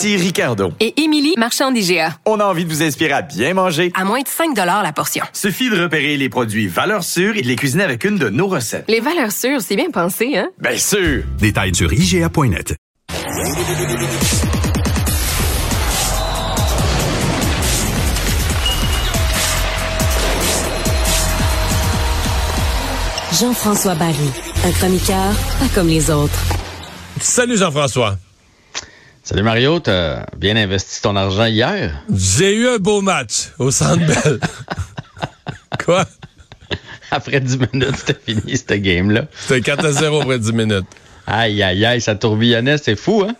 Ici Ricardo. Et Émilie, marchand d'IGA. On a envie de vous inspirer à bien manger. À moins de 5 la portion. Suffit de repérer les produits valeurs sûres et de les cuisiner avec une de nos recettes. Les valeurs sûres, c'est bien pensé, hein? Bien sûr! Détails sur IGA.net. Jean-François Barry, un chroniqueur pas comme les autres. Salut Jean-François. Salut Mario, t'as bien investi ton argent hier? J'ai eu un beau match au Centre Bell. Quoi? Après 10 minutes, c'était fini, cette game-là. C'était 4 à 0 après 10 minutes. Aïe, aïe, aïe, ça tourbillonnait, c'est fou, hein?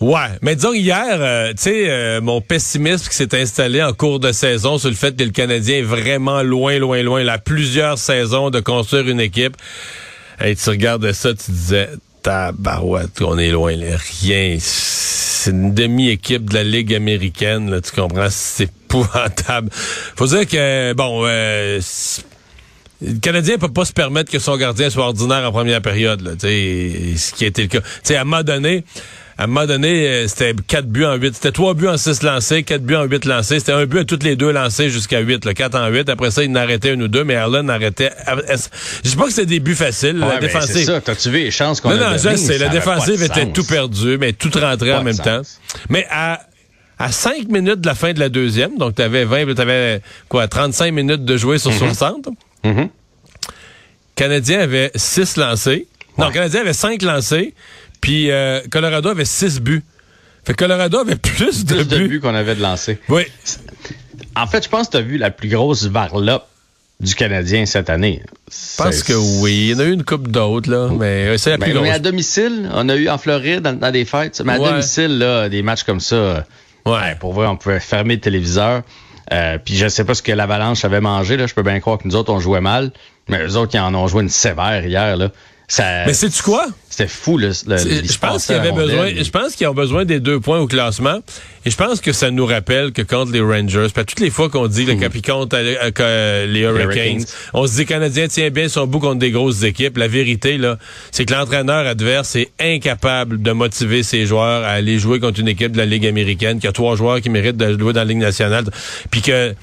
Ouais, mais disons hier, euh, tu sais, euh, mon pessimisme qui s'est installé en cours de saison sur le fait que le Canadien est vraiment loin, loin, loin, là, plusieurs saisons de construire une équipe. Et tu regardais ça, tu disais, tabarouette, on est loin, là, rien. C'est une demi-équipe de la Ligue américaine, tu comprends? C'est épouvantable. Faut dire que, bon, euh, le Canadien peut pas se permettre que son gardien soit ordinaire en première période, là, ce qui a été le cas. Tu sais, à un moment donné, à un moment donné, euh, c'était 4 buts en 8. C'était 3 buts en 6 lancés, 4 buts en 8 lancés. C'était un but à toutes les deux lancés jusqu'à 8, là, 4 en 8. Après ça, il n'arrêtait un ou deux, mais Erlen arrêtait. Je sais pas que c'était des buts faciles. la défensive. C'est ça. T'as-tu vu les chances qu'on a Non, non, je sais. La défensive était tout perdu, mais tout rentré en même temps. Mais à, à 5 minutes de la fin de la deuxième, donc t'avais 20, t'avais quoi, 35 minutes de jouer sur 60. Mm -hmm. Canadien avait 6 lancés. Non, Canadien avait 5 lancés. Puis euh, Colorado avait six buts. Fait Colorado avait plus de plus buts. de buts qu'on avait de lancés. Oui. En fait, je pense que tu as vu la plus grosse varlope du Canadien cette année. Je pense que oui. Il y en a eu une coupe d'autres, là. Mais c'est la plus ben, grosse. Mais à domicile, on a eu en Floride, dans, dans des fêtes. Mais à Ouais. domicile, là, des matchs comme ça, Ouais. pour vrai, on pouvait fermer le téléviseur. Euh, puis je sais pas ce que l'Avalanche avait mangé. Là. Je peux bien croire que nous autres, on jouait mal. Mais eux autres, ils en ont joué une sévère hier. Là. Ça, Mais sais-tu quoi? C'était fou. Le- C'est- se Je pense qu'il y avait besoin. Je pense qu'ils ont besoin des deux points au classement. Et je pense que ça nous rappelle que contre les Rangers, parce que toutes les fois qu'on dit le contre euh, que les Hurricanes, on se dit que le Canadien tient bien son bout contre des grosses équipes. La vérité, là, c'est que l'entraîneur adverse est incapable de motiver ses joueurs à aller jouer contre une équipe de la Ligue américaine, qui a trois joueurs qui méritent de jouer dans la Ligue nationale. Puis que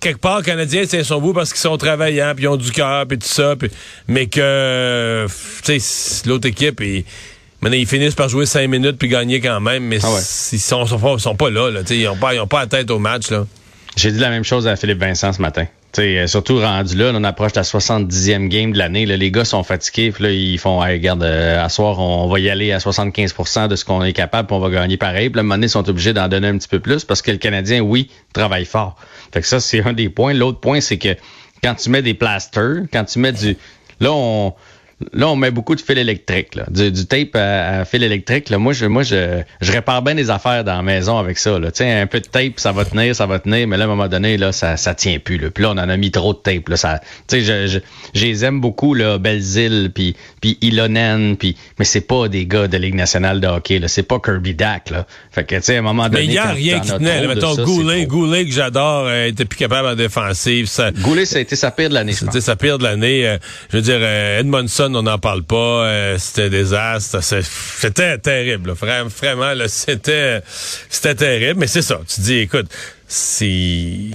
quelque part, le Canadien tient son bout parce qu'ils sont travaillants, puis ils ont du cœur, puis tout ça. puis- mais que, tu sais, l'autre équipe, ils, maintenant, ils finissent par jouer cinq minutes puis gagner quand même, mais Ah ouais. ils sont, sont pas, sont pas là. là ils n'ont pas, ils ont pas la tête au match. Là. J'ai dit la même chose à Philippe Vincent ce matin. T'sais, euh, surtout rendu là, on approche la 70e game de l'année. Les gars sont fatigués. Puis là, ils font, hey, regarde, euh, on va y aller à 75% de ce qu'on est capable, puis on va gagner pareil. Puis là, à ils sont obligés d'en donner un petit peu plus parce que le Canadien, oui, travaille fort. Fait que ça, c'est un des points. L'autre point, c'est que quand tu mets des plasters, quand tu mets du... Là, on... Là, on met beaucoup de fil électrique, là. Du, du tape à, à fil électrique. Là. Moi, je, moi, je, je répare bien des affaires dans la maison avec ça. Là. Tu sais, un peu de tape, ça va tenir, ça va tenir, mais là, à un moment donné, là, ça, ça tient plus. Là. Puis là, on en a mis trop de tape. Là. Ça, tu sais, je, je, je les aime beaucoup, là, Belzile, puis, puis Ilonen, puis, mais c'est pas des gars de Ligue nationale de hockey. Là. C'est pas Kirby Dack. Là. Fait que, tu sais, à un moment donné. Mais il n'y a rien qui tenait. Mettons, ça, Goulet. Goulet, que j'adore, euh, était plus capable en défensive. Ça, Goulet, ça a été sa pire de l'année. C'était sa pire de l'année. Euh, je veux dire, euh, Edmondson, on n'en parle pas. Euh, c'était désastre. C'était terrible. là. Vraiment, c'était, c'était terrible. Mais c'est ça. Tu dis, écoute, c'est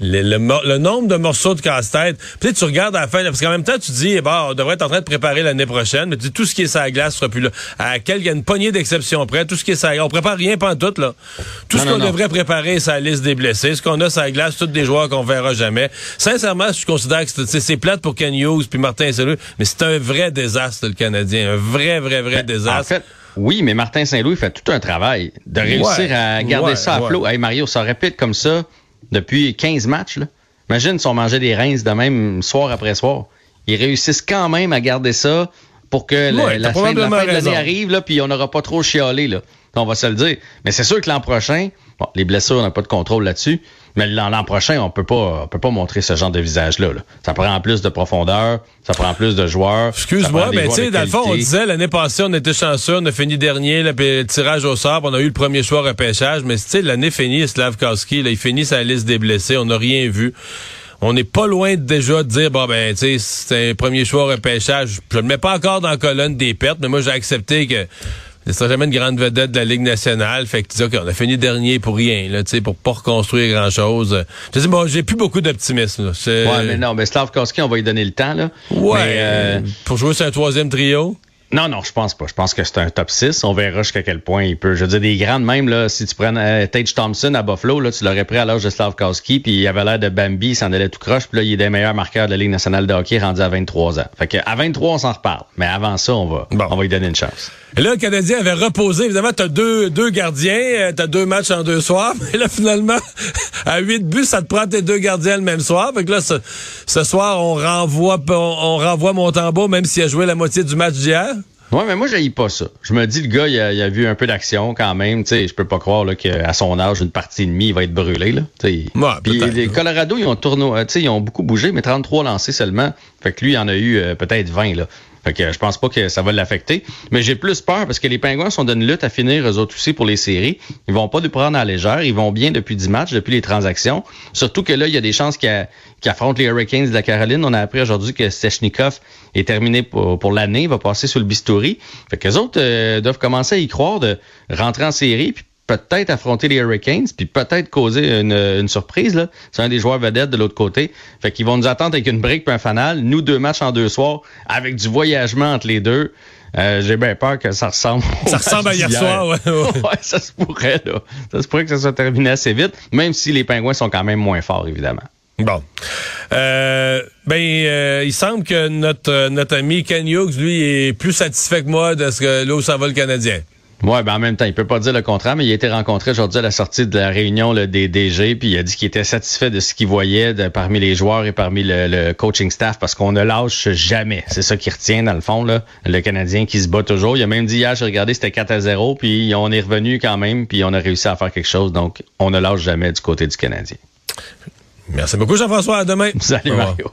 le, le nombre de morceaux de casse-tête. Peut-être tu regardes à la fin, parce qu'en même temps, tu dis, eh ben, on devrait être en train de préparer l'année prochaine. Mais tu dis, tout ce qui est la glace sera plus là. À quel, il y a une poignée d'exceptions près. Tout ce qui est la glace. On prépare rien pendant tout, là. Tout Non, ce qu'on devrait préparer, c'est la liste des blessés. Ce qu'on a la glace, tous des joueurs qu'on verra jamais. Sincèrement, je considère que c'est- plate pour Ken Hughes puis Martin Saint-Louis, mais c'est un vrai désastre, le Canadien. Un vrai, vrai, vrai Ben, désastre. En fait, oui, mais Martin Saint-Louis fait tout un travail de réussir Ouais, à garder ouais, ça à ouais. flot. Hey Mario, ça répète comme ça depuis 15 matchs. Là. Imagine si on mangeait des reins de même soir après soir. Ils réussissent quand même à garder ça pour que la- Ouais, la, fin, de la fin de l'année arrive, là, puis on n'aura pas trop chialé, là. On va se le dire. Mais c'est sûr que l'an prochain, bon, les blessures, on n'a pas de contrôle là-dessus, mais l'an prochain, on peut pas, on peut pas montrer ce genre de visage-là. là. Ça prend plus de profondeur, ça prend plus de joueurs. Excuse-moi, mais tu sais, dans le fond, on disait l'année passée, on était chanceux, on a fini dernier, là, puis le tirage au sort, on a eu le premier choix repêchage, mais tu sais, l'année finie, Slavkowski, là, il finit sa liste des blessés, on n'a rien vu. On n'est pas loin de déjà de dire, bon, ben, tu sais, c'est un premier choix repêchage. Je ne le mets pas encore dans la colonne des pertes, mais moi, j'ai accepté que ce sera jamais une grande vedette de la Ligue nationale. Fait que tu dis, OK, on a fini dernier pour rien, là, tu sais, pour pas reconstruire grand-chose. Je dis, bon, j'ai plus beaucoup d'optimisme, là. Ouais, mais non, mais Slavkowski, on va lui donner le temps, là. Ouais, Mais, euh, pour jouer sur un troisième trio? Non, non, je pense pas. Je pense que c'est un top 6. On verra jusqu'à quel point il peut. Je veux dire, des grandes même, là, si tu prends euh, Tage Thompson à Buffalo, là, tu l'aurais pris à l'âge de Slavkowski, puis il avait l'air de Bambi, il s'en allait tout croche, puis là, il est des meilleurs marqueurs de la Ligue nationale de hockey rendu à 23 ans. Fait que à 23, on s'en reparle. Mais avant ça, on va, Bon. on va lui donner une chance. Et là, le Canadien avait reposé. Évidemment, t'as deux, deux gardiens, euh, t'as deux matchs en deux soirs. Mais là, finalement, à huit buts, ça te prend tes deux gardiens le même soir. Fait que là, ce, ce soir, on renvoie, on, on renvoie Montembeau, même s'il a joué la moitié du match d'hier. Ouais, mais moi, j'haïs pas ça. Je me dis, le gars, il a, il a vu un peu d'action quand même. Tu sais, je peux pas croire là, qu'à son âge, une partie et demie, il va être brûlé. Là. Tu sais. Ouais, Puis les. Colorado, ils ont tourné, euh, tu sais, ils ont beaucoup bougé, mais 33 lancés seulement. Fait que lui, il en a eu euh, peut-être 20. Là. Fait que euh, je pense pas que ça va l'affecter. Mais j'ai plus peur parce que les Pingouins sont dans une lutte à finir eux autres aussi pour les séries. Ils vont pas nous prendre à la légère. Ils vont bien depuis 10 matchs, depuis les transactions. Surtout que là, il y a des chances qu'ils affrontent les Hurricanes de la Caroline. On a appris aujourd'hui que Stechnikov est terminé pour, l'année. Il va passer sur le bistouri. Fait que les autres euh, doivent commencer à y croire de rentrer en série peut-être affronter les Hurricanes, puis peut-être causer une, une surprise. là. C'est un des joueurs vedettes de l'autre côté. Fait qu'ils vont nous attendre avec une brique puis un fanal. Nous, deux matchs en deux soirs, avec du voyagement entre les deux. Euh, J'ai bien peur que ça ressemble. Ça ressemble à hier soir, ouais, ouais. Ouais, ça se pourrait, là. Ça se pourrait que ça soit terminé assez vite, même si les Pingouins sont quand même moins forts, évidemment. Bon. Euh, ben, euh, il semble que notre, euh, notre ami Ken Hughes, lui, est plus satisfait que moi de ce que là où ça va le Canadien. Ouais, ben en même temps, il peut pas dire le contraire, mais il a été rencontré aujourd'hui à la sortie de la réunion là, des DG, puis il a dit qu'il était satisfait de ce qu'il voyait de, parmi les joueurs et parmi le, le coaching staff, parce qu'on ne lâche jamais. C'est ça qui retient, dans le fond, là, le Canadien qui se bat toujours. Il a même dit hier, j'ai regardé, c'était 4 à 0, puis on est revenu quand même, puis on a réussi à faire quelque chose. Donc, on ne lâche jamais du côté du Canadien. Merci beaucoup, Jean-François. À demain. Salut. Mario.